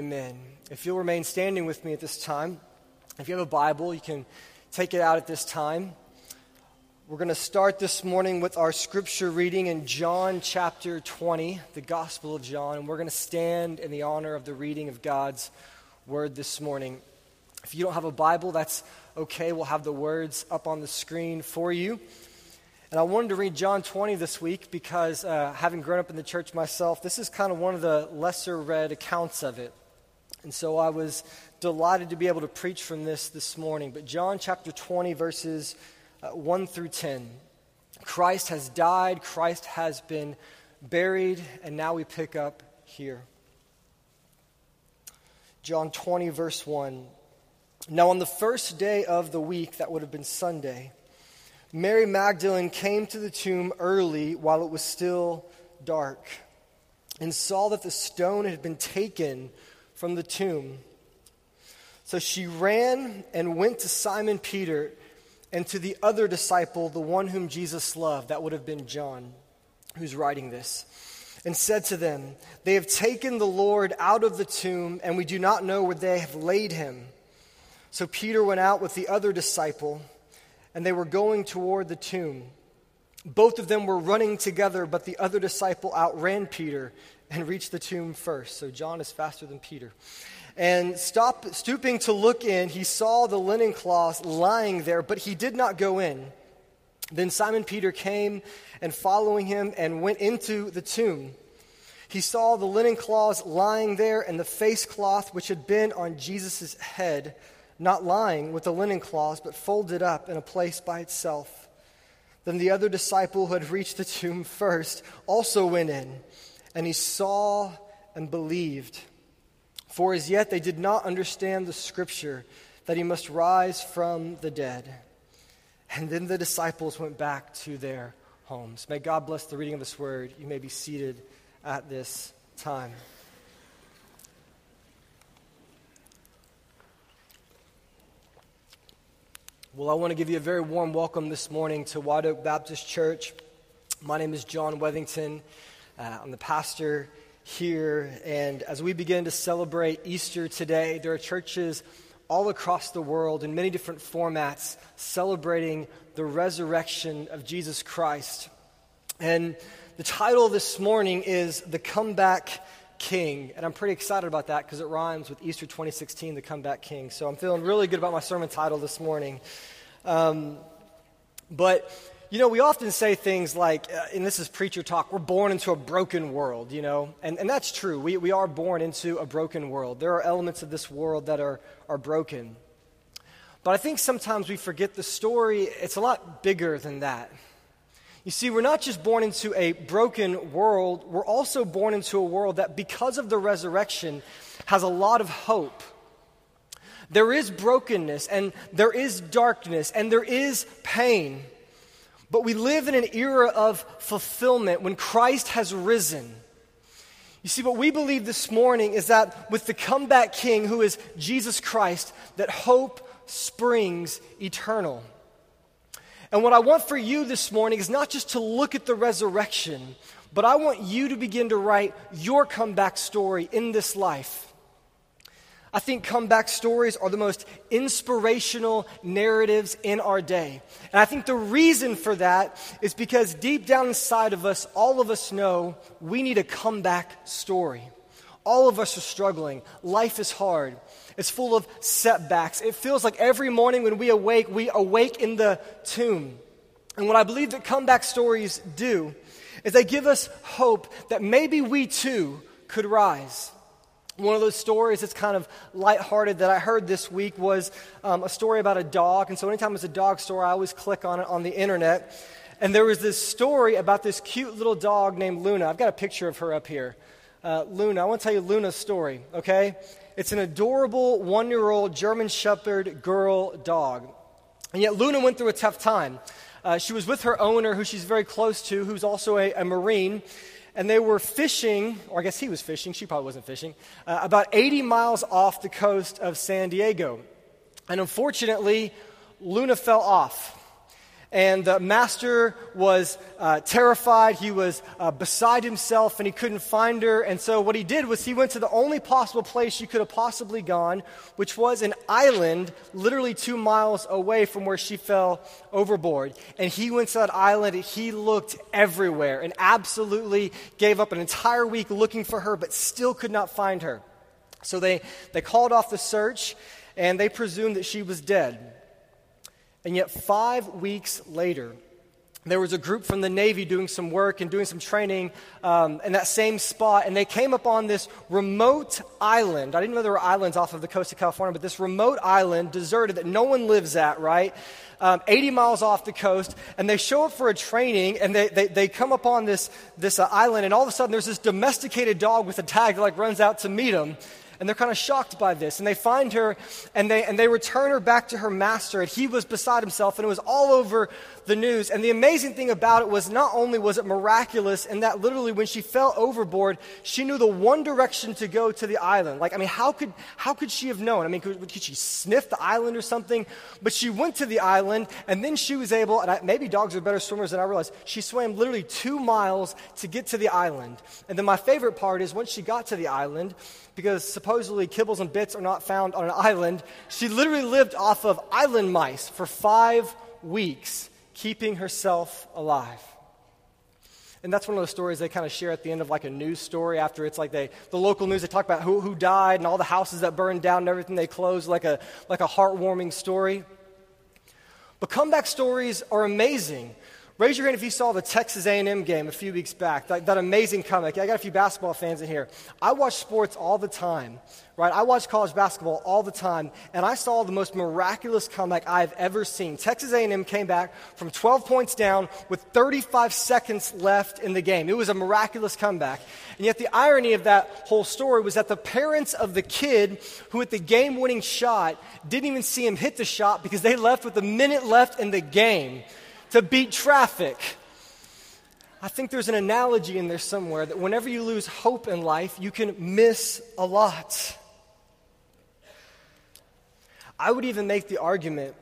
Amen. If you'll remain standing with me at this time, if you have a Bible, you can take it out at this time. We're going to start this morning with our scripture reading in John chapter 20, the Gospel of John, and we're going to stand in the honor of the reading of God's word this morning. If you don't have a Bible, that's okay. We'll have the words up on the screen for you. And I wanted to read John 20 this week because, uh, having grown up in the church myself, this is kind of one of the lesser read accounts of it. And so I was delighted to be able to preach from this this morning. But John chapter 20, verses uh, 1 through 10. Christ has died, Christ has been buried, and now we pick up here. John 20, verse 1. Now, on the first day of the week, that would have been Sunday, Mary Magdalene came to the tomb early while it was still dark and saw that the stone had been taken from the tomb. So she ran and went to Simon Peter and to the other disciple, the one whom Jesus loved. That would have been John, who's writing this. And said to them, They have taken the Lord out of the tomb, and we do not know where they have laid him. So Peter went out with the other disciple, and they were going toward the tomb. Both of them were running together, but the other disciple outran Peter and reached the tomb first. So John is faster than Peter. And stop, stooping to look in, he saw the linen cloth lying there, but he did not go in. Then Simon Peter came and following him and went into the tomb. He saw the linen cloths lying there and the face cloth which had been on Jesus' head, not lying with the linen cloths, but folded up in a place by itself. Then the other disciple who had reached the tomb first also went in and he saw and believed. For as yet they did not understand the scripture that he must rise from the dead. And then the disciples went back to their homes. May God bless the reading of this word. You may be seated at this time. Well, I want to give you a very warm welcome this morning to White Oak Baptist Church. My name is John Wethington. Uh, I'm the pastor here, and as we begin to celebrate Easter today, there are churches all across the world in many different formats celebrating the resurrection of Jesus Christ. And the title this morning is The Comeback King. And I'm pretty excited about that because it rhymes with Easter 2016, The Comeback King. So I'm feeling really good about my sermon title this morning. Um, but you know, we often say things like, uh, and this is preacher talk, we're born into a broken world, you know, and, and that's true. We, we are born into a broken world. There are elements of this world that are, are broken. But I think sometimes we forget the story, it's a lot bigger than that. You see, we're not just born into a broken world, we're also born into a world that, because of the resurrection, has a lot of hope. There is brokenness, and there is darkness, and there is pain. But we live in an era of fulfillment when Christ has risen. You see, what we believe this morning is that with the comeback king, who is Jesus Christ, that hope springs eternal. And what I want for you this morning is not just to look at the resurrection, but I want you to begin to write your comeback story in this life. I think comeback stories are the most inspirational narratives in our day. And I think the reason for that is because deep down inside of us, all of us know we need a comeback story. All of us are struggling. Life is hard. It's full of setbacks. It feels like every morning when we awake, we awake in the tomb. And what I believe that comeback stories do is they give us hope that maybe we too could rise. One of those stories that's kind of lighthearted that I heard this week was um, a story about a dog. And so, anytime it's a dog story, I always click on it on the internet. And there was this story about this cute little dog named Luna. I've got a picture of her up here. Uh, Luna, I want to tell you Luna's story, okay? It's an adorable one year old German Shepherd girl dog. And yet, Luna went through a tough time. Uh, she was with her owner, who she's very close to, who's also a, a Marine and they were fishing, or I guess he was fishing, she probably wasn't fishing, uh, about 80 miles off the coast of San Diego. And unfortunately, Luna fell off. And the master was uh, terrified. He was uh, beside himself and he couldn't find her. And so, what he did was he went to the only possible place she could have possibly gone, which was an island literally two miles away from where she fell overboard. And he went to that island he looked everywhere and absolutely gave up an entire week looking for her, but still could not find her. So, they, they called off the search and they presumed that she was dead. And yet, five weeks later, there was a group from the Navy doing some work and doing some training um, in that same spot, and they came upon this remote island. I didn't know there were islands off of the coast of California, but this remote island, deserted, that no one lives at, right? Um, 80 miles off the coast, and they show up for a training, and they, they, they come upon this, this uh, island, and all of a sudden there's this domesticated dog with a tag that like runs out to meet them and they're kind of shocked by this. And they find her and they, and they return her back to her master. And he was beside himself, and it was all over the news. And the amazing thing about it was not only was it miraculous, in that literally when she fell overboard, she knew the one direction to go to the island. Like, I mean, how could, how could she have known? I mean, could, could she sniff the island or something? But she went to the island, and then she was able, and I, maybe dogs are better swimmers than I realized, she swam literally two miles to get to the island. And then my favorite part is once she got to the island, because supposedly kibbles and bits are not found on an island. She literally lived off of island mice for five weeks, keeping herself alive. And that's one of those stories they kind of share at the end of like a news story after it's like they, the local news, they talk about who, who died and all the houses that burned down and everything they closed, like a, like a heartwarming story. But comeback stories are amazing. Raise your hand if you saw the Texas A&M game a few weeks back. That, that amazing comeback. I got a few basketball fans in here. I watch sports all the time, right? I watch college basketball all the time, and I saw the most miraculous comeback I've ever seen. Texas A&M came back from 12 points down with 35 seconds left in the game. It was a miraculous comeback. And yet the irony of that whole story was that the parents of the kid who hit the game-winning shot didn't even see him hit the shot because they left with a minute left in the game to beat traffic. I think there's an analogy in there somewhere that whenever you lose hope in life, you can miss a lot. I would even make the argument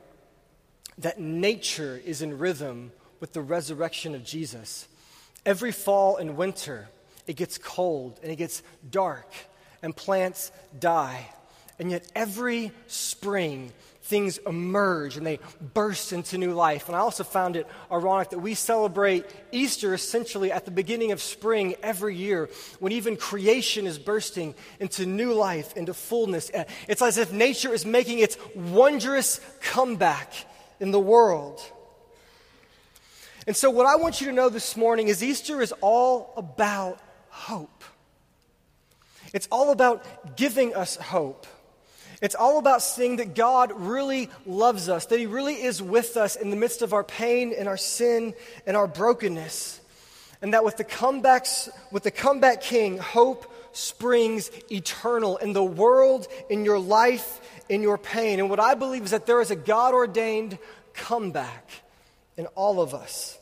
that nature is in rhythm with the resurrection of Jesus. Every fall and winter, it gets cold and it gets dark and plants die. And yet, every spring, things emerge and they burst into new life. And I also found it ironic that we celebrate Easter essentially at the beginning of spring every year when even creation is bursting into new life, into fullness. It's as if nature is making its wondrous comeback in the world. And so, what I want you to know this morning is Easter is all about hope. It's all about giving us hope. It's all about seeing that God really loves us, that He really is with us in the midst of our pain and our sin and our brokenness. And that with the comebacks, with the comeback king, hope springs eternal in the world, in your life, in your pain. And what I believe is that there is a God ordained comeback in all of us.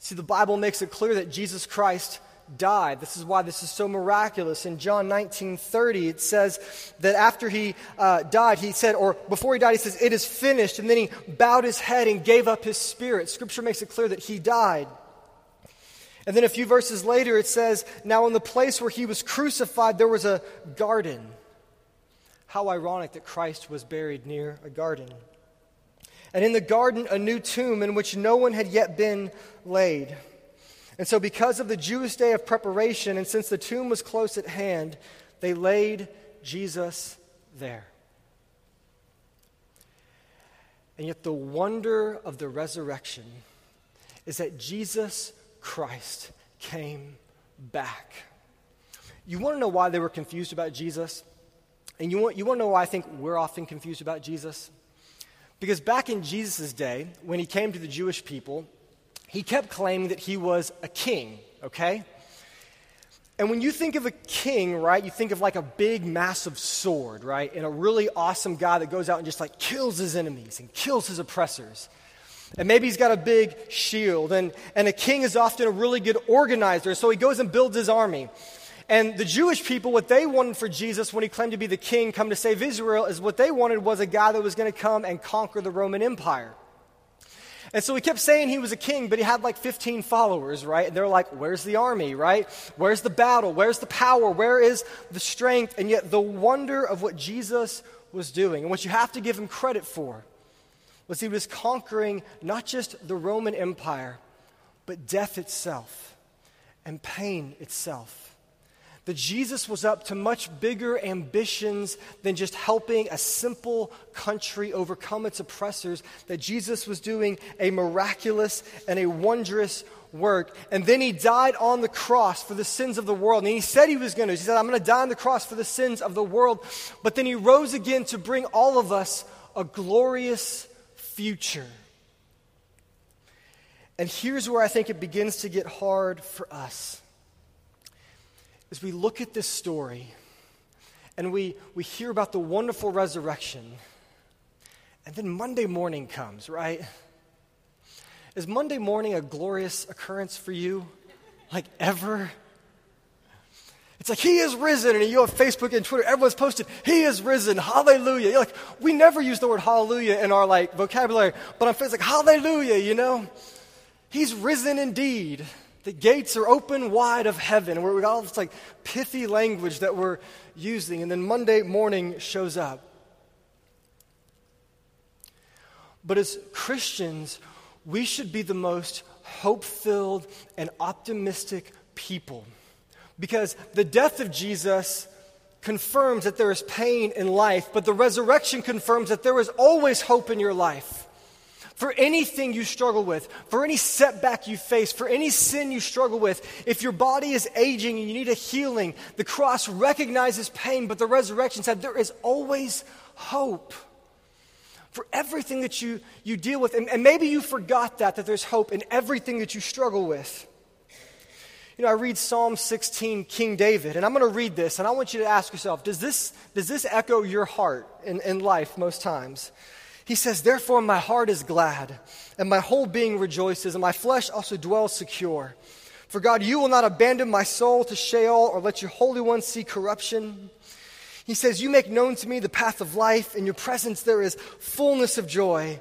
See, the Bible makes it clear that Jesus Christ died. This is why this is so miraculous. In John 19 30, it says that after he uh, died, he said, or before he died, he says, It is finished. And then he bowed his head and gave up his spirit. Scripture makes it clear that he died. And then a few verses later, it says, Now in the place where he was crucified, there was a garden. How ironic that Christ was buried near a garden. And in the garden, a new tomb in which no one had yet been laid. And so, because of the Jewish day of preparation, and since the tomb was close at hand, they laid Jesus there. And yet, the wonder of the resurrection is that Jesus Christ came back. You want to know why they were confused about Jesus? And you want, you want to know why I think we're often confused about Jesus? Because back in Jesus' day, when he came to the Jewish people, he kept claiming that he was a king, okay? And when you think of a king, right, you think of like a big, massive sword, right? And a really awesome guy that goes out and just like kills his enemies and kills his oppressors. And maybe he's got a big shield. And, and a king is often a really good organizer, so he goes and builds his army. And the Jewish people, what they wanted for Jesus when he claimed to be the king, come to save Israel, is what they wanted was a guy that was going to come and conquer the Roman Empire. And so he kept saying he was a king, but he had like 15 followers, right? And they're like, where's the army, right? Where's the battle? Where's the power? Where is the strength? And yet, the wonder of what Jesus was doing, and what you have to give him credit for, was he was conquering not just the Roman Empire, but death itself and pain itself that Jesus was up to much bigger ambitions than just helping a simple country overcome its oppressors, that Jesus was doing a miraculous and a wondrous work. And then he died on the cross for the sins of the world. And he said he was going to. He said, I'm going to die on the cross for the sins of the world. But then he rose again to bring all of us a glorious future. And here's where I think it begins to get hard for us as we look at this story and we, we hear about the wonderful resurrection, and then Monday morning comes, right? Is Monday morning a glorious occurrence for you? Like ever? It's like, He is risen. And you have Facebook and Twitter, everyone's posted, He is risen. Hallelujah. You're like, we never use the word hallelujah in our like vocabulary, but on Facebook, like, Hallelujah, you know? He's risen indeed. The gates are open wide of heaven, we got all this like pithy language that we're using, and then Monday morning shows up. But as Christians, we should be the most hope filled and optimistic people. Because the death of Jesus confirms that there is pain in life, but the resurrection confirms that there is always hope in your life for anything you struggle with, for any setback you face, for any sin you struggle with, if your body is aging and you need a healing, the cross recognizes pain, but the resurrection said there is always hope for everything that you, you deal with. And, and maybe you forgot that, that there's hope in everything that you struggle with. You know, I read Psalm 16, King David, and I'm going to read this, and I want you to ask yourself does this, does this echo your heart in, in life most times? He says, Therefore, my heart is glad, and my whole being rejoices, and my flesh also dwells secure. For God, you will not abandon my soul to Sheol or let your Holy One see corruption. He says, You make known to me the path of life. In your presence there is fullness of joy,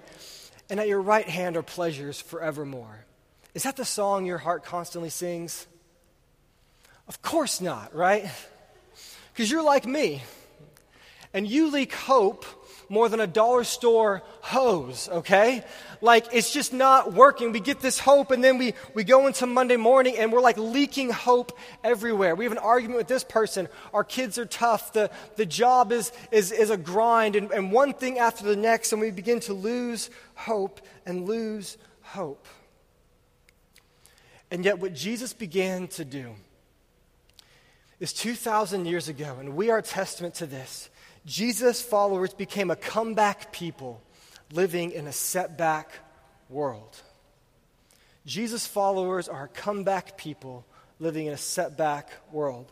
and at your right hand are pleasures forevermore. Is that the song your heart constantly sings? Of course not, right? Because you're like me, and you leak hope more than a dollar store hose, okay? Like, it's just not working. We get this hope, and then we, we go into Monday morning, and we're like leaking hope everywhere. We have an argument with this person. Our kids are tough. The, the job is, is, is a grind, and, and one thing after the next, and we begin to lose hope and lose hope. And yet, what Jesus began to do is 2,000 years ago, and we are testament to this. Jesus' followers became a comeback people living in a setback world. Jesus' followers are a comeback people living in a setback world.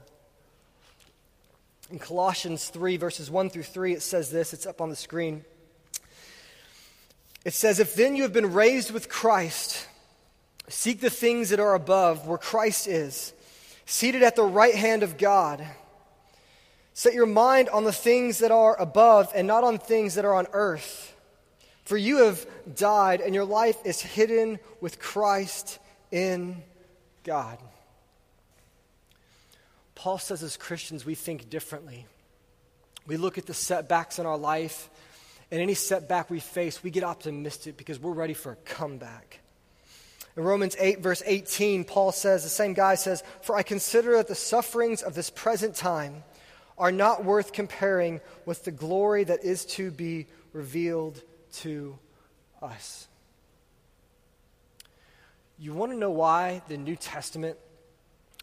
In Colossians 3, verses 1 through 3, it says this. It's up on the screen. It says, If then you have been raised with Christ, seek the things that are above, where Christ is, seated at the right hand of God. Set your mind on the things that are above and not on things that are on earth. For you have died, and your life is hidden with Christ in God. Paul says, as Christians, we think differently. We look at the setbacks in our life, and any setback we face, we get optimistic because we're ready for a comeback. In Romans 8, verse 18, Paul says, the same guy says, For I consider that the sufferings of this present time are not worth comparing with the glory that is to be revealed to us. You want to know why the New Testament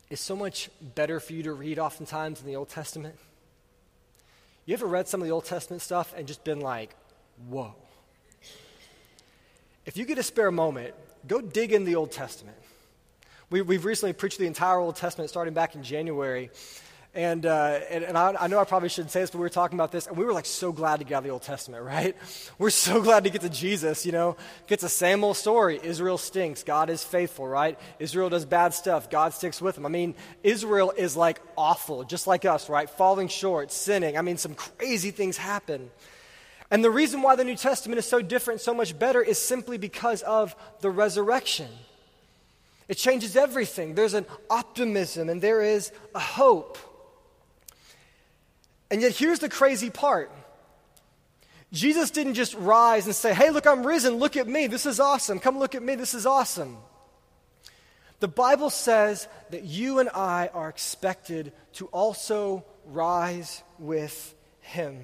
is so much better for you to read oftentimes than the Old Testament? You ever read some of the Old Testament stuff and just been like, whoa? If you get a spare moment, go dig in the Old Testament. We, have recently preached the entire Old Testament starting back in January. And, uh, and, and I, I, know I probably shouldn't say this, but we were talking about this, and we were like so glad to get out of the Old Testament, right? We're so glad to get to Jesus, you know? Get the same old story. Israel stinks. God is faithful, right? Israel does bad stuff. God sticks with them. I mean, Israel is like awful, just like us, right? Falling short, sinning. I mean, some crazy things happen. And the reason why the New Testament is so different, so much better, is simply because of the resurrection. It changes everything. There's an optimism and there is a hope. And yet, here's the crazy part Jesus didn't just rise and say, Hey, look, I'm risen. Look at me. This is awesome. Come look at me. This is awesome. The Bible says that you and I are expected to also rise with him.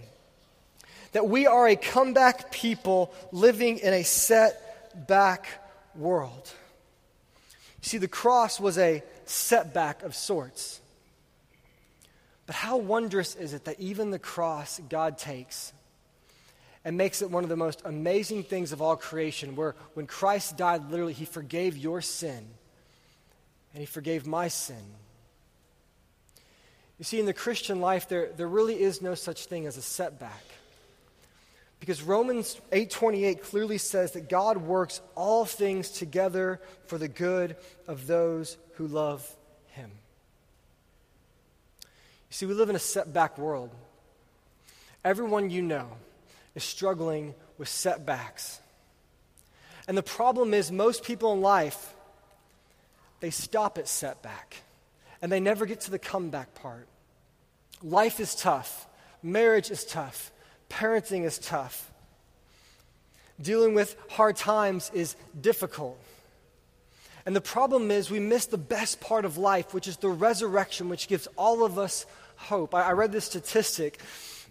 That we are a comeback people living in a set back world. You see, the cross was a setback of sorts. But how wondrous is it that even the cross God takes and makes it one of the most amazing things of all creation, where when Christ died, literally, he forgave your sin and he forgave my sin. You see, in the Christian life, there, there really is no such thing as a setback. Because Romans 8:28 clearly says that God works all things together for the good of those who love him. You see, we live in a setback world. Everyone you know is struggling with setbacks. And the problem is most people in life they stop at setback and they never get to the comeback part. Life is tough, marriage is tough, parenting is tough. Dealing with hard times is difficult. And the problem is, we miss the best part of life, which is the resurrection, which gives all of us hope. I, I read this statistic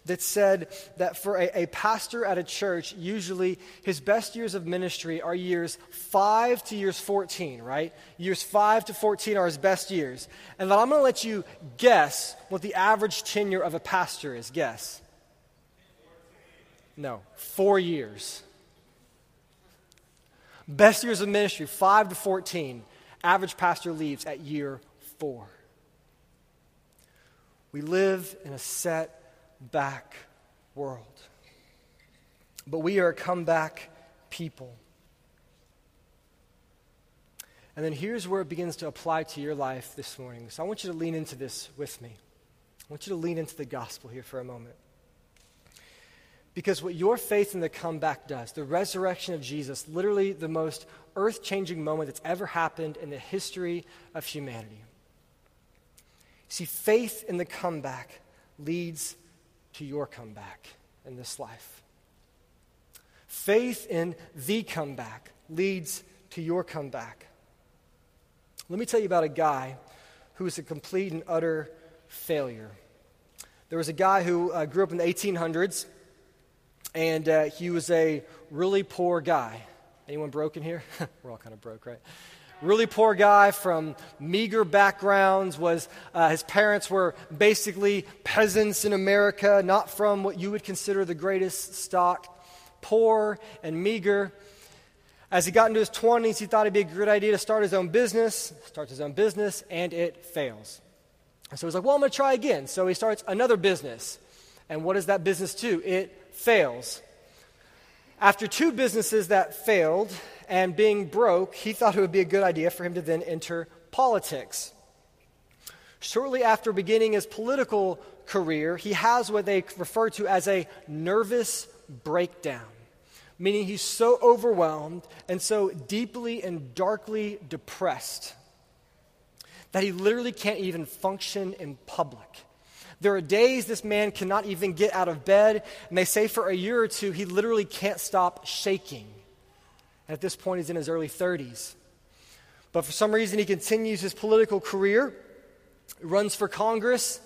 that said that for a, a, pastor at a church, usually his best years of ministry are years 5 to years 14, right? Years 5 to 14 are his best years. And then I'm going to let you guess what the average tenure of a pastor is. Guess. No, four years. Best years of ministry, 5 to 14. Average pastor leaves at year 4. We live in a set back world. But we are a comeback people. And then here's where it begins to apply to your life this morning. So I want you to lean into this with me. I want you to lean into the gospel here for a moment. Because what your faith in the comeback does, the resurrection of Jesus, literally the most earth changing moment that's ever happened in the history of humanity. See, faith in the comeback leads to your comeback in this life. Faith in the comeback leads to your comeback. Let me tell you about a guy who was a complete and utter failure. There was a guy who uh, grew up in the 1800s, and uh, he was a really poor guy. Anyone broke in here? We're all kind of broke, right? Really poor guy from meager backgrounds was uh, his parents were basically peasants in america not from what you would consider the greatest stock. Poor and meager. As he got into his 20s he thought it'd be a good idea to start his own business starts his own business and it fails. So he's like well i'm going to try again. So he starts another business. And what does that business do? It fails. After two businesses that failed and being broke, he thought it would be a good idea for him to then enter politics. Shortly after beginning his political career, he has what they refer to as a nervous breakdown, meaning he's so overwhelmed and so deeply and darkly depressed that he literally can't even function in public. There are days this man cannot even get out of bed, and they say for a year or two he literally can't stop shaking. At this point, he's in his early 30s. But for some reason, he continues his political career, runs for Congress,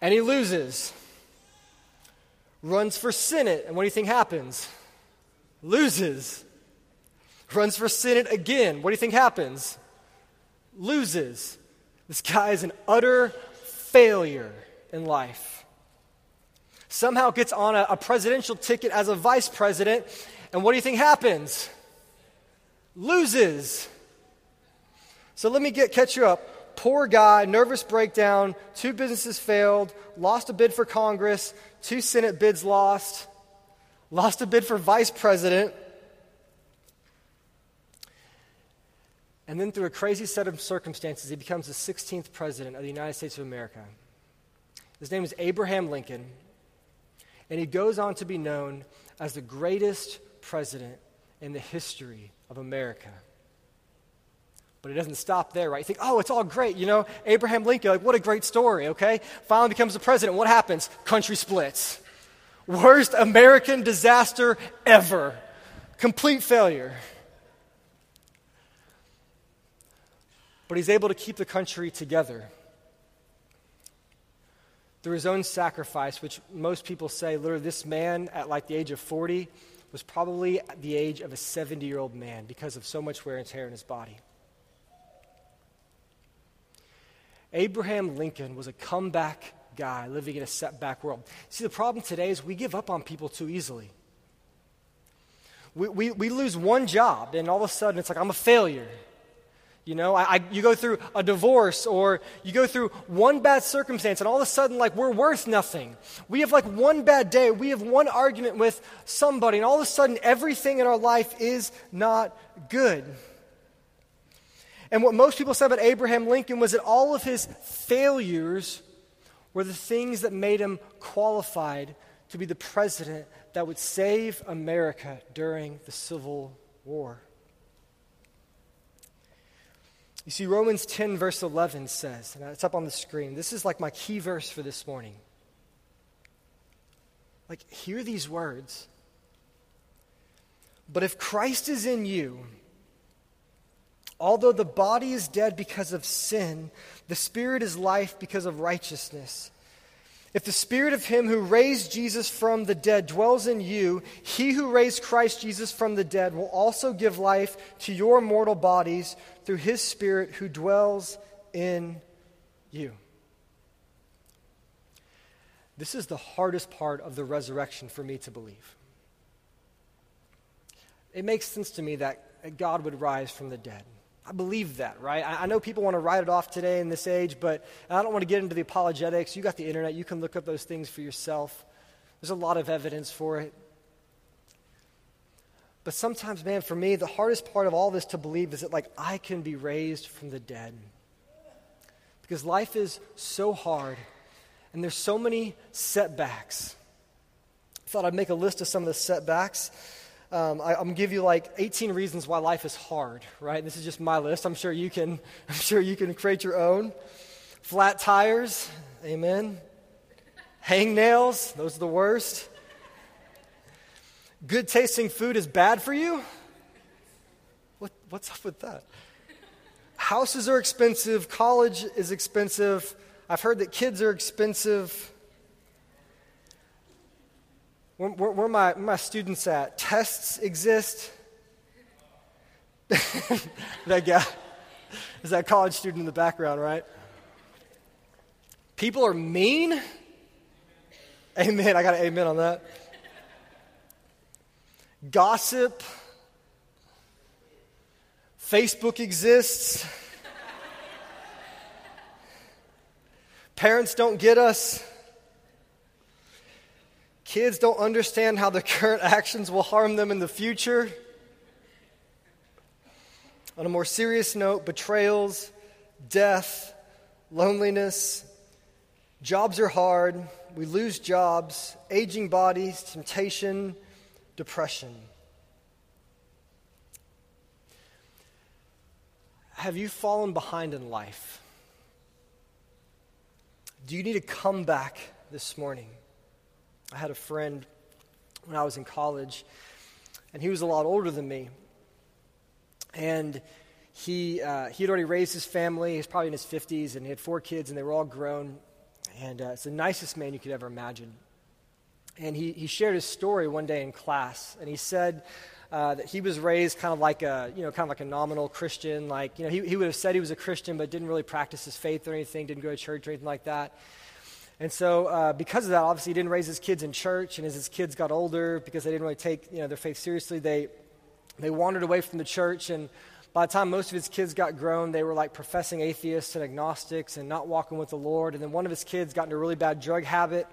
and he loses. Runs for Senate, and what do you think happens? Loses. Runs for Senate again. What do you think happens? Loses. This guy is an utter failure in life. Somehow gets on a, a presidential ticket as a vice president, and what do you think happens? Loses. So let me get catch you up. Poor guy, nervous breakdown, two businesses failed, lost a bid for Congress, two Senate bids lost, lost a bid for vice president. And then, through a crazy set of circumstances, he becomes the 16th president of the United States of America. His name is Abraham Lincoln. And he goes on to be known as the greatest president in the history of America. But it doesn't stop there, right? You think, oh, it's all great. You know, Abraham Lincoln, like, what a great story, okay? Finally becomes the president. What happens? Country splits. Worst American disaster ever. Complete failure. But he's able to keep the country together through his own sacrifice, which most people say, literally, this man at like the age of 40 was probably the age of a 70 year old man because of so much wear and tear in his body. Abraham Lincoln was a comeback guy living in a setback world. See, the problem today is we give up on people too easily. We, we, we lose one job, and all of a sudden it's like, I'm a failure. You know, I, I, you go through a divorce or you go through one bad circumstance, and all of a sudden, like, we're worth nothing. We have like one bad day, we have one argument with somebody, and all of a sudden, everything in our life is not good. And what most people said about Abraham Lincoln was that all of his failures were the things that made him qualified to be the president that would save America during the Civil War. You see, Romans 10, verse 11 says, and it's up on the screen. This is like my key verse for this morning. Like, hear these words. But if Christ is in you, although the body is dead because of sin, the spirit is life because of righteousness. If the spirit of him who raised Jesus from the dead dwells in you, he who raised Christ Jesus from the dead will also give life to your mortal bodies through his spirit who dwells in you. This is the hardest part of the resurrection for me to believe. It makes sense to me that God would rise from the dead. I believe that, right? I, know people want to write it off today in this age, but I don't want to get into the apologetics. You got the internet, you can look up those things for yourself. There's a lot of evidence for it. But sometimes, man, for me, the hardest part of all this to believe is that, like, I can be raised from the dead. Because life is so hard, and there's so many setbacks. I thought I'd make a list of some of the setbacks. Um, I, am gonna give you like 18 reasons why life is hard, right? This is just my list. I'm sure you can. I'm sure you can create your own. Flat tires, amen. Hang nails, those are the worst. Good tasting food is bad for you. What, what's up with that? Houses are expensive. College is expensive. I've heard that kids are expensive. Where, where, where, my, where my students at? Tests exist. that guy is that college student in the background, right? People are mean. Amen. I got an amen on that. Gossip. Facebook exists. Parents don't get us. Kids don't understand how their current actions will harm them in the future. On a more serious note, betrayals, death, loneliness, jobs are hard, we lose jobs, aging bodies, temptation, depression. Have you fallen behind in life? Do you need to come back this morning? I had a friend when I was in college, and he was a lot older than me. And he, uh, he had already raised his family. He's probably in his 50s, and he had four kids, and they were all grown. And uh, it's the nicest man you could ever imagine. And he, he shared his story one day in class, and he said uh, that he was raised kind of like a, you know, kind of like a nominal Christian. Like, you know, he, he would have said he was a Christian, but didn't really practice his faith or anything, didn't go to church or anything like that. And so, uh, because of that, obviously, he didn't raise his kids in church. And as his kids got older, because they didn't really take you know, their faith seriously, they, they wandered away from the church. And by the time most of his kids got grown, they were like professing atheists and agnostics and not walking with the Lord. And then one of his kids got into a really bad drug habit.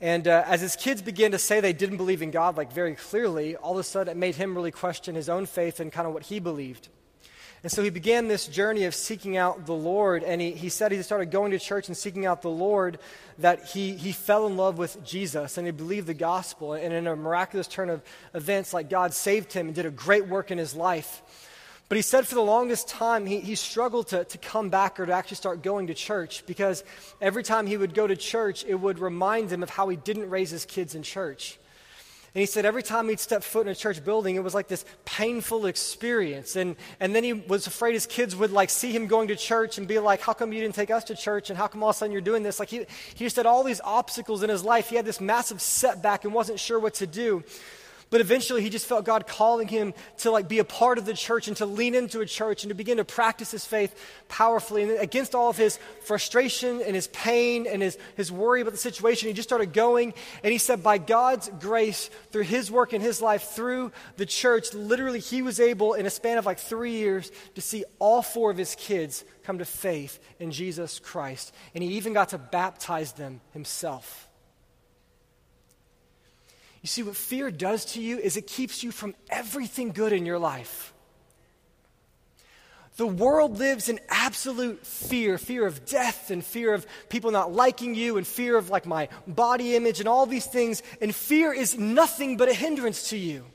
And uh, as his kids began to say they didn't believe in God, like very clearly, all of a sudden it made him really question his own faith and kind of what he believed. And so he began this journey of seeking out the Lord. And he, he said he started going to church and seeking out the Lord, that he, he fell in love with Jesus and he believed the gospel. And in a miraculous turn of events, like God saved him and did a great work in his life. But he said for the longest time, he, he struggled to, to come back or to actually start going to church because every time he would go to church, it would remind him of how he didn't raise his kids in church. And he said every time he'd step foot in a church building, it was like this painful experience. And, and then he was afraid his kids would like see him going to church and be like, how come you didn't take us to church? And how come all of a sudden you're doing this? Like he, he just had all these obstacles in his life. He had this massive setback and wasn't sure what to do. But eventually he just felt God calling him to like be a part of the church and to lean into a church and to begin to practice his faith powerfully. And against all of his frustration and his pain and his, his worry about the situation, he just started going. And he said, by God's grace, through his work in his life, through the church, literally he was able in a span of like three years to see all four of his kids come to faith in Jesus Christ. And he even got to baptize them himself. You see, what fear does to you is it keeps you from everything good in your life. The world lives in absolute fear fear of death, and fear of people not liking you, and fear of like my body image, and all these things. And fear is nothing but a hindrance to you.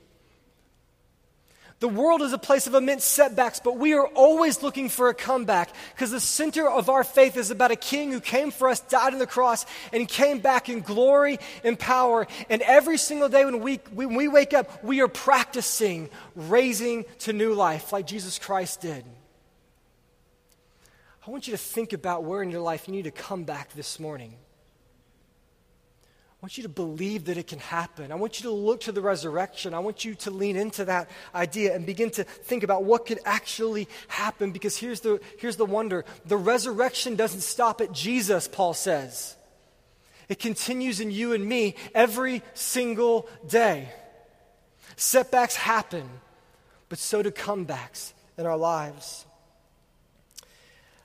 The world is a place of immense setbacks, but we are always looking for a comeback because the center of our faith is about a king who came for us, died on the cross, and came back in glory and power. And every single day when we, when we wake up, we are practicing raising to new life like Jesus Christ did. I want you to think about where in your life you need to come back this morning. I want you to believe that it can happen. I want you to look to the resurrection. I want you to lean into that idea and begin to think about what could actually happen because here's the, here's the wonder the resurrection doesn't stop at Jesus, Paul says. It continues in you and me every single day. Setbacks happen, but so do comebacks in our lives.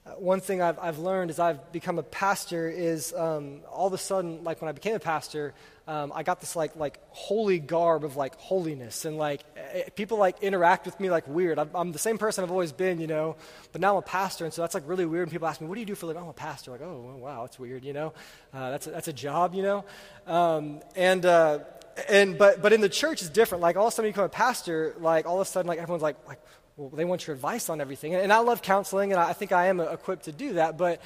Uh, one thing I've, I've learned as I've become a pastor is um, all of a sudden, like when I became a pastor, um, I got this like like holy garb of like holiness, and like eh, people like interact with me like weird. I'm, I'm, the same person I've always been, you know, but now I'm a pastor, and so that's like really weird. And people ask me, "What do you do for a living?" I'm a pastor. Like, oh wow, that's weird, you know. Uh, that's a, that's a job, you know, um, and. Uh, and but but in the church it's different. Like all of a sudden you become a pastor, like all of a sudden like everyone's like like well, they want your advice on everything. And, I love counseling, and I, think I am equipped to do that. But,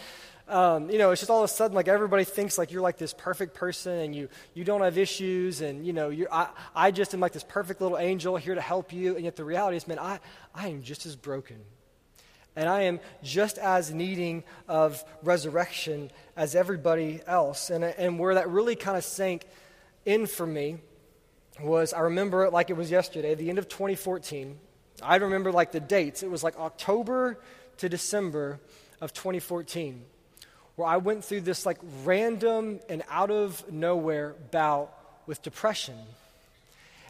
um, you know, it's just all of a sudden like everybody thinks like you're like this perfect person and you, you don't have issues. And, you know, you're, I, I just am like this perfect little angel here to help you. And yet the reality is, man, I, I am just as broken. And I am just as needing of resurrection as everybody else. And, and where that really kind of sank in for me was I remember it like it was yesterday, the end of 2014. I remember like the dates. It was like October to December of 2014, where I went through this like random and out of nowhere bout with depression.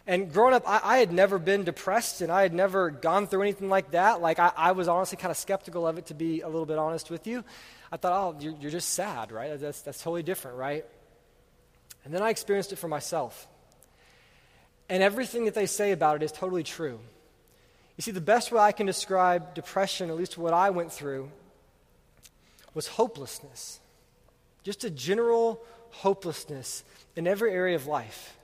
And growing up, I, I, had never been depressed and I had never gone through anything like that. Like, I, I, was honestly kind of skeptical of it, to be a little bit honest with you. I thought, oh, you're, you're just sad, right? That's, that's totally different, right? And then I experienced it for myself. And everything that they say about it is totally true. You see, the best way I can describe depression, at least what I went through, was hopelessness. Just a general hopelessness in every area of life.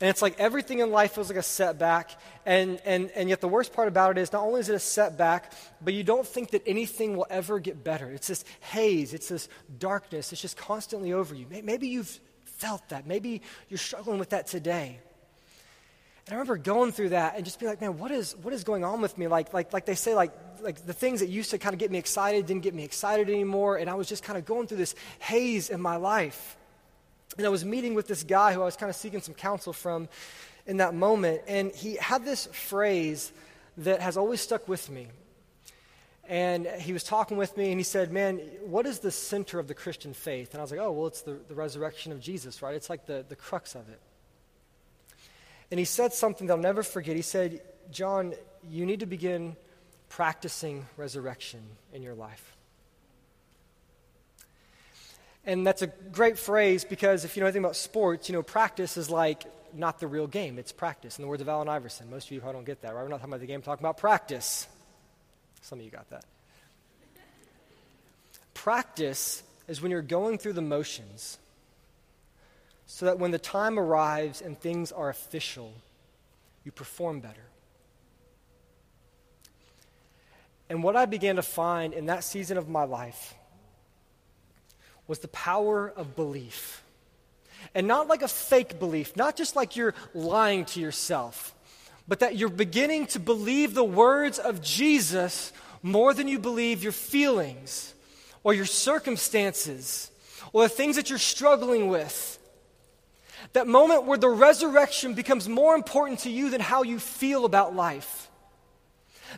And it's like everything in life feels like a setback. And, and, and yet, the worst part about it is not only is it a setback, but you don't think that anything will ever get better. It's this haze, it's this darkness, it's just constantly over you. Maybe you've felt that. Maybe you're struggling with that today. And I remember going through that and just be like, man, what is, what is going on with me? Like, like, like they say, like, like the things that used to kind of get me excited didn't get me excited anymore. And I was just kind of going through this haze in my life. And I was meeting with this guy who I was kind of seeking some counsel from in that moment. And he had this phrase that has always stuck with me. And he was talking with me and he said, Man, what is the center of the Christian faith? And I was like, Oh, well, it's the, the resurrection of Jesus, right? It's like the, the crux of it. And he said something that I'll never forget. He said, John, you need to begin practicing resurrection in your life. And that's a great phrase because if you know anything about sports, you know, practice is like not the real game, it's practice. In the words of Allen Iverson, most of you probably don't get that, right? We're not talking about the game, we're talking about practice. Some of you got that. Practice is when you're going through the motions so that when the time arrives and things are official, you perform better. And what I began to find in that season of my life was the power of belief. And not like a fake belief, not just like you're lying to yourself, but that you're beginning to believe the words of Jesus more than you believe your feelings or your circumstances or the things that you're struggling with. That moment where the resurrection becomes more important to you than how you feel about life.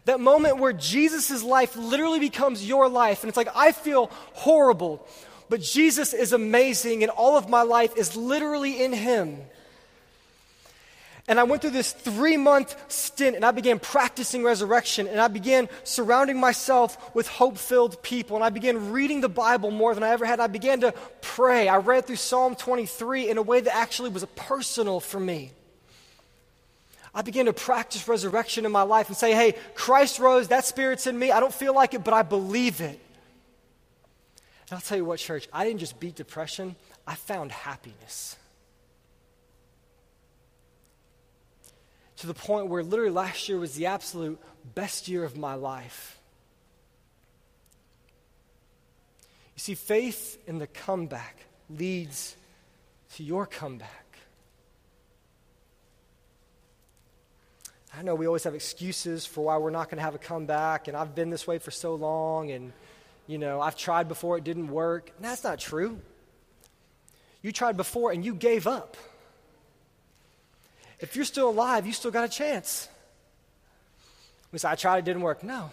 That moment where Jesus' life literally becomes your life. And it's like, I feel horrible, but Jesus is amazing, and all of my life is literally in Him. And I went through this three month stint and I began practicing resurrection and I began surrounding myself with hope filled people and I began reading the Bible more than I ever had. I began to pray. I read through Psalm 23 in a way that actually was personal for me. I began to practice resurrection in my life and say, hey, Christ rose, that spirit's in me. I don't feel like it, but I believe it. And I'll tell you what, church, I didn't just beat depression, I found happiness. To the point where literally last year was the absolute best year of my life. You see, faith in the comeback leads to your comeback. I know we always have excuses for why we're not going to have a comeback, and I've been this way for so long, and, you know, I've tried before, it didn't work. And that's not true. You tried before and you gave up. If you're still alive, you still got a chance. We say, I tried, it didn't work. No.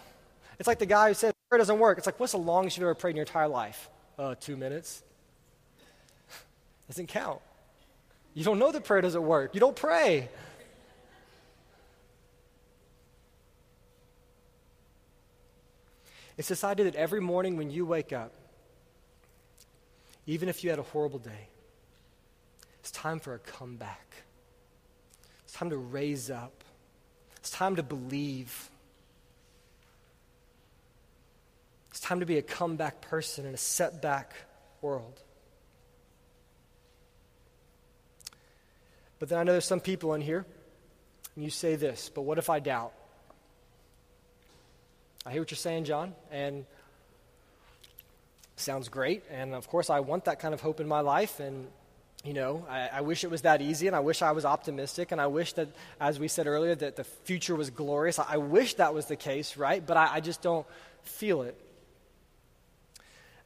It's like the guy who said, prayer doesn't work. It's like, what's the longest you've ever prayed in your entire life? Uh, two minutes. doesn't count. You don't know that prayer doesn't work. You don't pray. It's this idea that every morning when you wake up, even if you had a horrible day, it's time for a comeback. It's time to raise up. It's time to believe. It's time to be a comeback person in a setback world. But then I know there's some people in here, and you say this, but what if I doubt? I hear what you're saying, John, and sounds great. And of course, I want that kind of hope in my life, and you know, I, I, wish it was that easy, and I wish I was optimistic, and I wish that, as we said earlier, that the future was glorious. I, I wish that was the case, right? But I, I just don't feel it.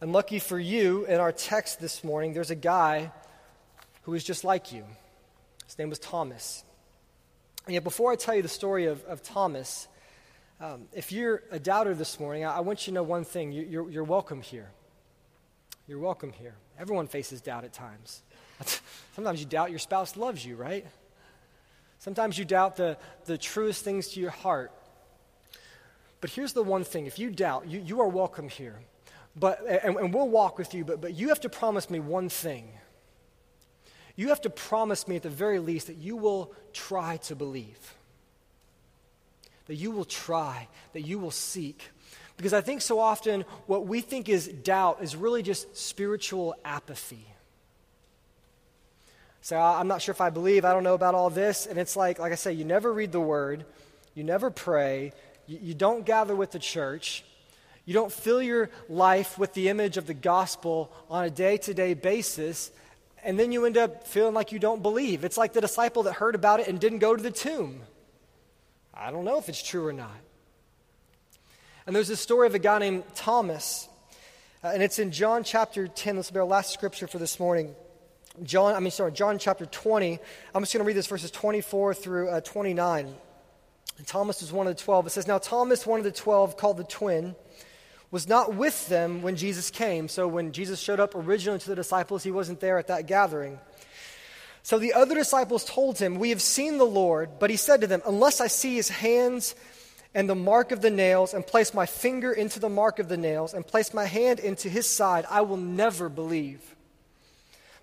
And lucky for you, in our text this morning, there's a guy who is just like you. His name was Thomas. And yet, before I tell you the story of, of Thomas, um, if you're a doubter this morning, I, I, want you to know one thing. You, you're, you're welcome here. You're welcome here. Everyone faces doubt at times. Sometimes you doubt your spouse loves you, right? Sometimes you doubt the, the truest things to your heart. But here's the one thing if you doubt, you, you are welcome here. But, and, and we'll walk with you, but, but you have to promise me one thing. You have to promise me at the very least that you will try to believe, that you will try, that you will seek. Because I think so often what we think is doubt is really just spiritual apathy. So I'm not sure if I believe, I don't know about all this. And it's like, like I say, you never read the word, you never pray, you, you don't gather with the church, you don't fill your life with the image of the gospel on a day to day basis, and then you end up feeling like you don't believe. It's like the disciple that heard about it and didn't go to the tomb. I don't know if it's true or not. And there's this story of a guy named Thomas, uh, and it's in John chapter 10. This will be our last scripture for this morning. John, I mean, sorry, John chapter 20. I'm just going to read this verses 24 through uh, 29. And Thomas was one of the twelve. It says, Now Thomas, one of the twelve, called the twin, was not with them when Jesus came. So when Jesus showed up originally to the disciples, he wasn't there at that gathering. So the other disciples told him, We have seen the Lord. But he said to them, Unless I see his hands and the mark of the nails, and place my finger into the mark of the nails, and place my hand into his side, I will never believe.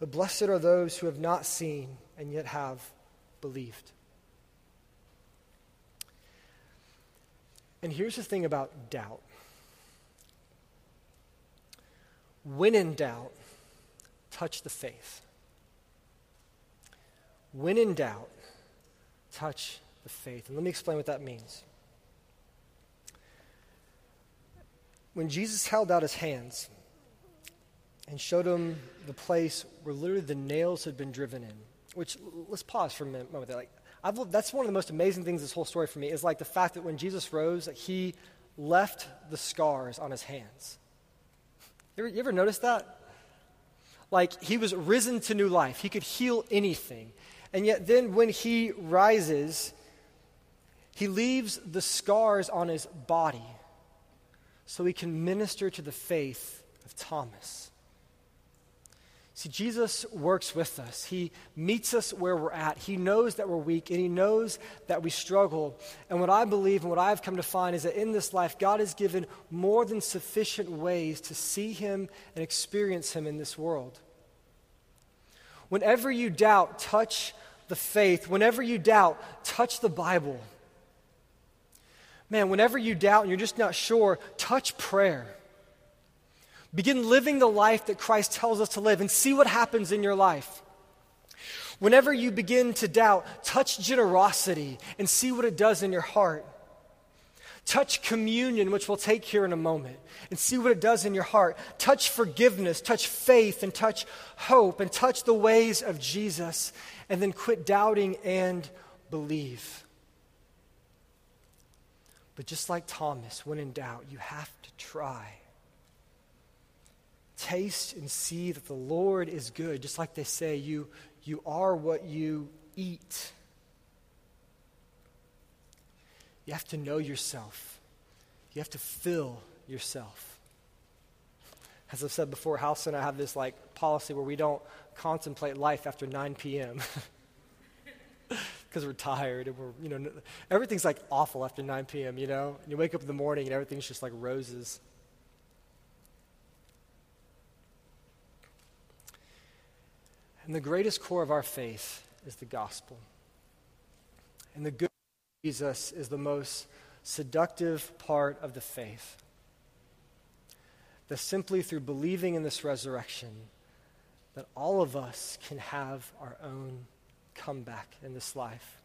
But blessed are those who have not seen and yet have believed. And here's the thing about doubt when in doubt, touch the faith. When in doubt, touch the faith. And let me explain what that means. When Jesus held out his hands and showed him the place where literally the nails had been driven in, which let's pause for a moment there. Like, I've, that's one of the most amazing things this whole story for me is like the fact that when Jesus rose, that he left the scars on his hands. You ever, you ever notice that? Like he was risen to new life. He could heal anything. And yet, then when he rises, he leaves the scars on his body so he can minister to the faith of Thomas. See, Jesus works with us. He meets us where we're at. He knows that we're weak and He knows that we struggle. And what I believe and what I've come to find is that in this life, God has given more than sufficient ways to see Him and experience Him in this world. Whenever you doubt, touch the faith. Whenever you doubt, touch the Bible. Man, whenever you doubt and you're just not sure, touch prayer. Begin living the life that Christ tells us to live and see what happens in your life. Whenever you begin to doubt, touch generosity and see what it does in your heart. Touch communion, which we'll take here in a moment, and see what it does in your heart. Touch forgiveness, touch faith, and touch hope, and touch the ways of Jesus, and then quit doubting and believe. But just like Thomas, when in doubt, you have to try. Taste and see that the Lord is good. Just like they say, you, you are what you eat. You have to know yourself, you have to fill yourself. As I've said before, House and I have this like policy where we don't contemplate life after 9 p.m. because we're tired and we're, you know, everything's like awful after 9 p.m., you know? And you wake up in the morning and everything's just like roses. And the greatest core of our faith is the gospel. And the good Jesus is the most seductive part of the faith. That simply through believing in this resurrection, that all of us can have our own comeback in this life.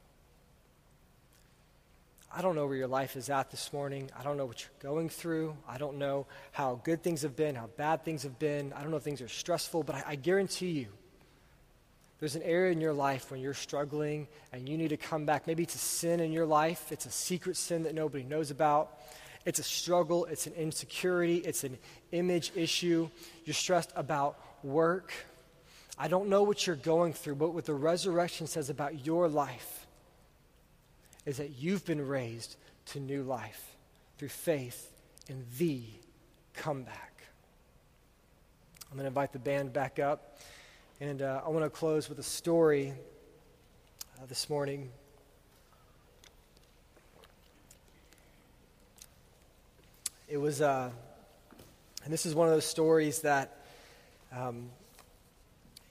I don't know where your life is at this morning. I don't know what you're going through. I don't know how good things have been, how bad things have been. I don't know if things are stressful, but I, I guarantee you there's an area in your life when you're struggling and you need to come back. Maybe it's a sin in your life, it's a secret sin that nobody knows about. It's a struggle, it's an insecurity, it's an image issue. You're stressed about work. I don't know what you're going through, but what the resurrection says about your life is that you've been raised to new life through faith in the comeback. I'm going to invite the band back up. And uh, I want to close with a story uh, this morning. It was, uh, and this is one of those stories that, um,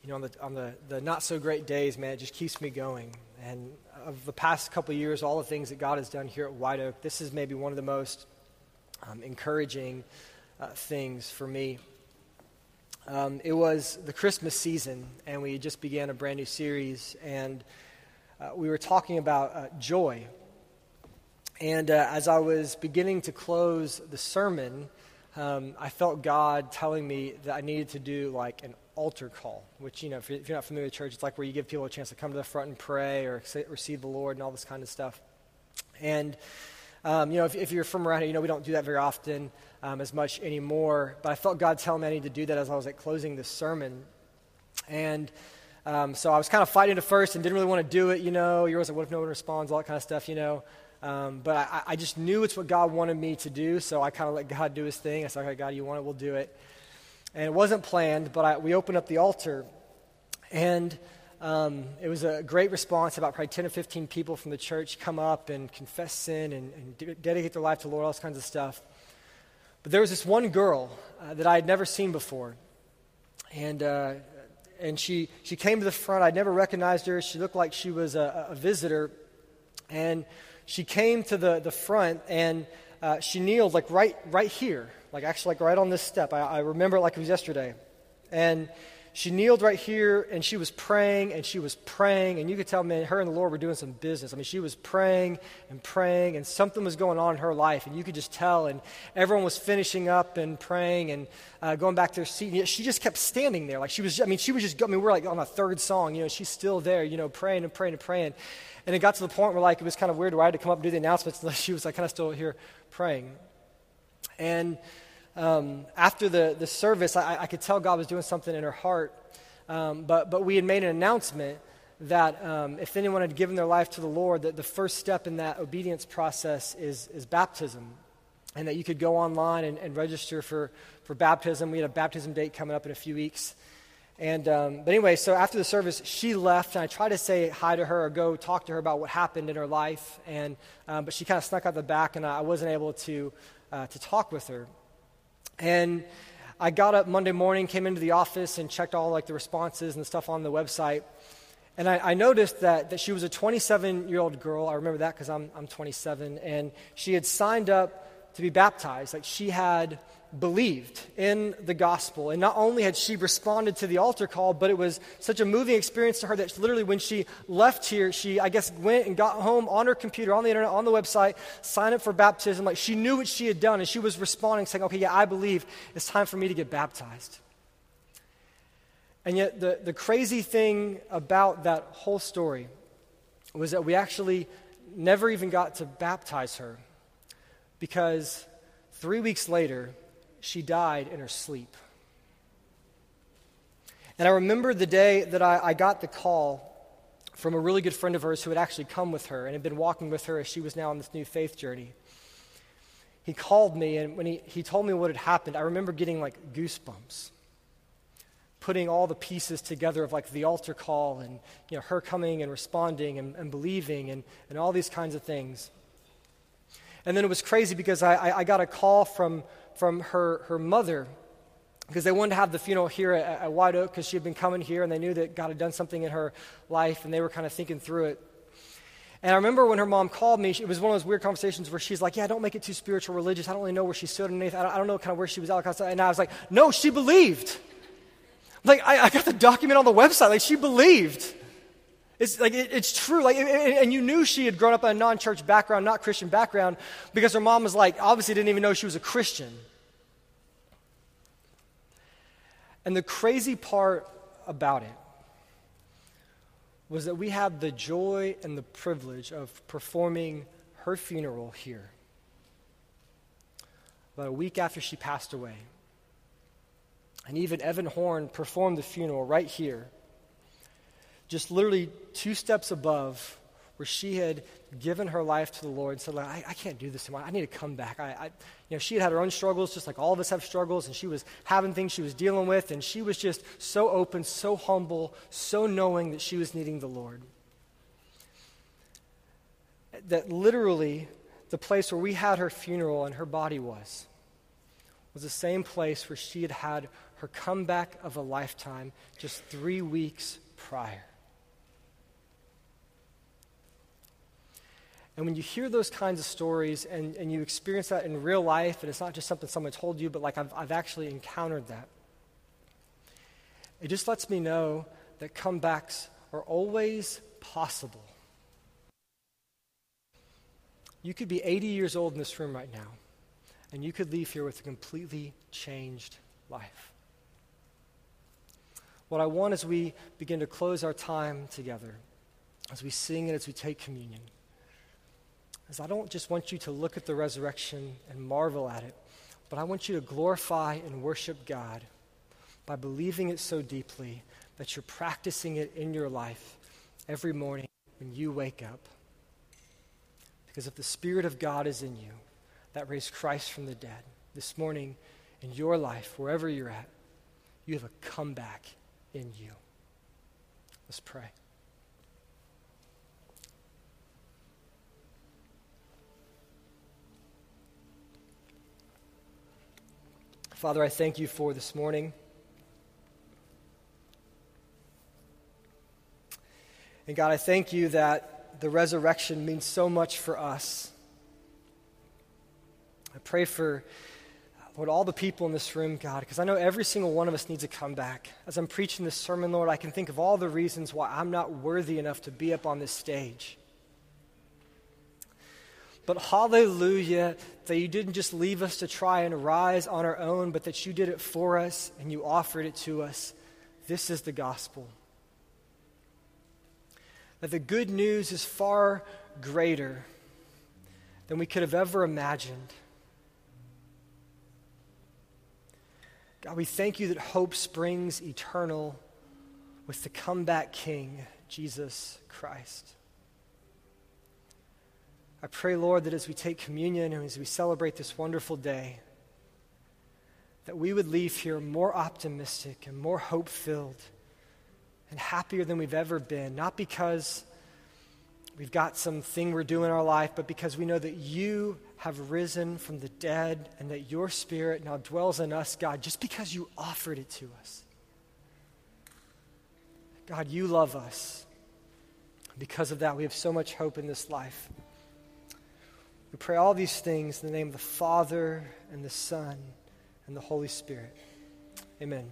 you know, on the, on the, the not so great days, man, it just keeps me going. And of the past couple years, all the things that God has done here at White Oak, this is maybe one of the most um, encouraging uh, things for me. Um, it was the Christmas season, and we just began a brand new series, and uh, we were talking about uh, joy. And uh, as I was beginning to close the sermon, um, I felt God telling me that I needed to do like an altar call, which, you know, if you're not familiar with church, it's like where you give people a chance to come to the front and pray or receive the Lord and all this kind of stuff. And, um, you know, if, if, you're from around here, you know, we don't do that very often um, as much anymore. But I felt God tell me I need to do that as I was like closing this sermon. And um, so I was kind of fighting at first and didn't really want to do it, you know. You're always like, what if no one responds, all that kind of stuff, you know. Um, but I, I, just knew it's what God wanted me to do, so I kind of let God do his thing. I said, okay, God, you want it, we'll do it. And it wasn't planned, but I, we opened up the altar, and um, it was a great response. About probably 10 or 15 people from the church come up and confess sin and, and dedicate their life to the Lord, all this kinds of stuff. But there was this one girl uh, that I had never seen before. And, uh, and she, she came to the front. I'd never recognized her. She looked like she was a, a visitor. And she came to the, the front and uh, she kneeled like right, right here, like actually like right on this step. I, I remember it like it was yesterday. And she kneeled right here and she was praying and she was praying. And you could tell, man, her and the Lord were doing some business. I mean, she was praying and praying and something was going on in her life. And you could just tell. And everyone was finishing up and praying and uh, going back to their seat. And she just kept standing there. Like she was, I mean, she was just, I mean, we're like on a third song, you know, she's still there, you know, praying and praying and praying. And it got to the point where like it was kind of weird where I had to come up and do the announcements unless she was like kind of still here praying. And um, after the, the service, I, I, could tell God was doing something in her heart. Um, but, but we had made an announcement that um, if anyone had given their life to the Lord, that the first step in that obedience process is, is baptism. And that you could go online and, and register for, for baptism. We had a baptism date coming up in a few weeks. And, um, but anyway, so after the service, she left, and I tried to say hi to her or go talk to her about what happened in her life. And, um, but she kind of snuck out the back, and I wasn't able to, uh, to talk with her. And I got up Monday morning, came into the office, and checked all like the responses and stuff on the website. And I, I noticed that, that she was a 27 year old girl. I remember that because I'm, I'm 27. And she had signed up to be baptized. Like she had believed in the gospel. And not only had she responded to the altar call, but it was such a moving experience to her that literally when she left here, she, I guess, went and got home on her computer, on the internet, on the website, signed up for baptism. Like she knew what she had done and she was responding, saying, okay, yeah, I believe it's time for me to get baptized. And yet, the, the crazy thing about that whole story was that we actually never even got to baptize her because three weeks later, she died in her sleep. And I remember the day that I, I, got the call from a really good friend of hers who had actually come with her and had been walking with her as she was now on this new faith journey. He called me, and when he, he told me what had happened, I remember getting like goosebumps, putting all the pieces together of like the altar call and you know, her coming and responding and, and believing and, and all these kinds of things. And then it was crazy because I, I, I got a call from from her, her mother because they wanted to have the funeral here at, at White Oak because she had been coming here and they knew that God had done something in her life and they were kind of thinking through it. And I remember when her mom called me, it was one of those weird conversations where she's like, Yeah, don't make it too spiritual, religious. I don't really know where she stood underneath. I don't, I don't know kind of where she was at. And I was like, No, she believed. Like, I, I got the document on the website. Like, she believed. It's like it, it's true. Like, and you knew she had grown up in a non-church background, not Christian background, because her mom was like obviously didn't even know she was a Christian. And the crazy part about it was that we had the joy and the privilege of performing her funeral here. About a week after she passed away. And even Evan Horn performed the funeral right here just literally two steps above where she had given her life to the Lord and said, I, I can't do this anymore. I need to come back. I, I, you know, she had had her own struggles, just like all of us have struggles, and she was having things she was dealing with, and she was just so open, so humble, so knowing that she was needing the Lord. That literally, the place where we had her funeral and her body was, was the same place where she had had her comeback of a lifetime just three weeks prior. And when you hear those kinds of stories and, and you experience that in real life, and it's not just something someone told you, but like I've, I've actually encountered that, it just lets me know that comebacks are always possible. You could be 80 years old in this room right now, and you could leave here with a completely changed life. What I want as we begin to close our time together, as we sing and as we take communion, is I don't just want you to look at the resurrection and marvel at it, but I want you to glorify and worship God by believing it so deeply that you're practicing it in your life every morning when you wake up. Because if the Spirit of God is in you, that raised Christ from the dead, this morning in your life, wherever you're at, you have a comeback in you. Let's pray. Father, I thank you for this morning. And God, I thank you that the resurrection means so much for us. I pray for, Lord, all the people in this room, God, because I know every single one of us needs to come back. As I'm preaching this sermon, Lord, I can think of all the reasons why I'm not worthy enough to be up on this stage. But hallelujah that you didn't just leave us to try and rise on our own, but that you did it for us and you offered it to us. This is the gospel. That the good news is far greater than we could have ever imagined. God, we thank you that hope springs eternal with the comeback King, Jesus Christ. I pray, Lord, that as we take communion and as we celebrate this wonderful day, that we would leave here more optimistic and more hope filled and happier than we've ever been, not because we've got something we're doing in our life, but because we know that you have risen from the dead and that your spirit now dwells in us, God, just because you offered it to us. God, you love us. Because of that, we have so much hope in this life. We pray all these things in the name of the Father and the Son and the Holy Spirit. Amen.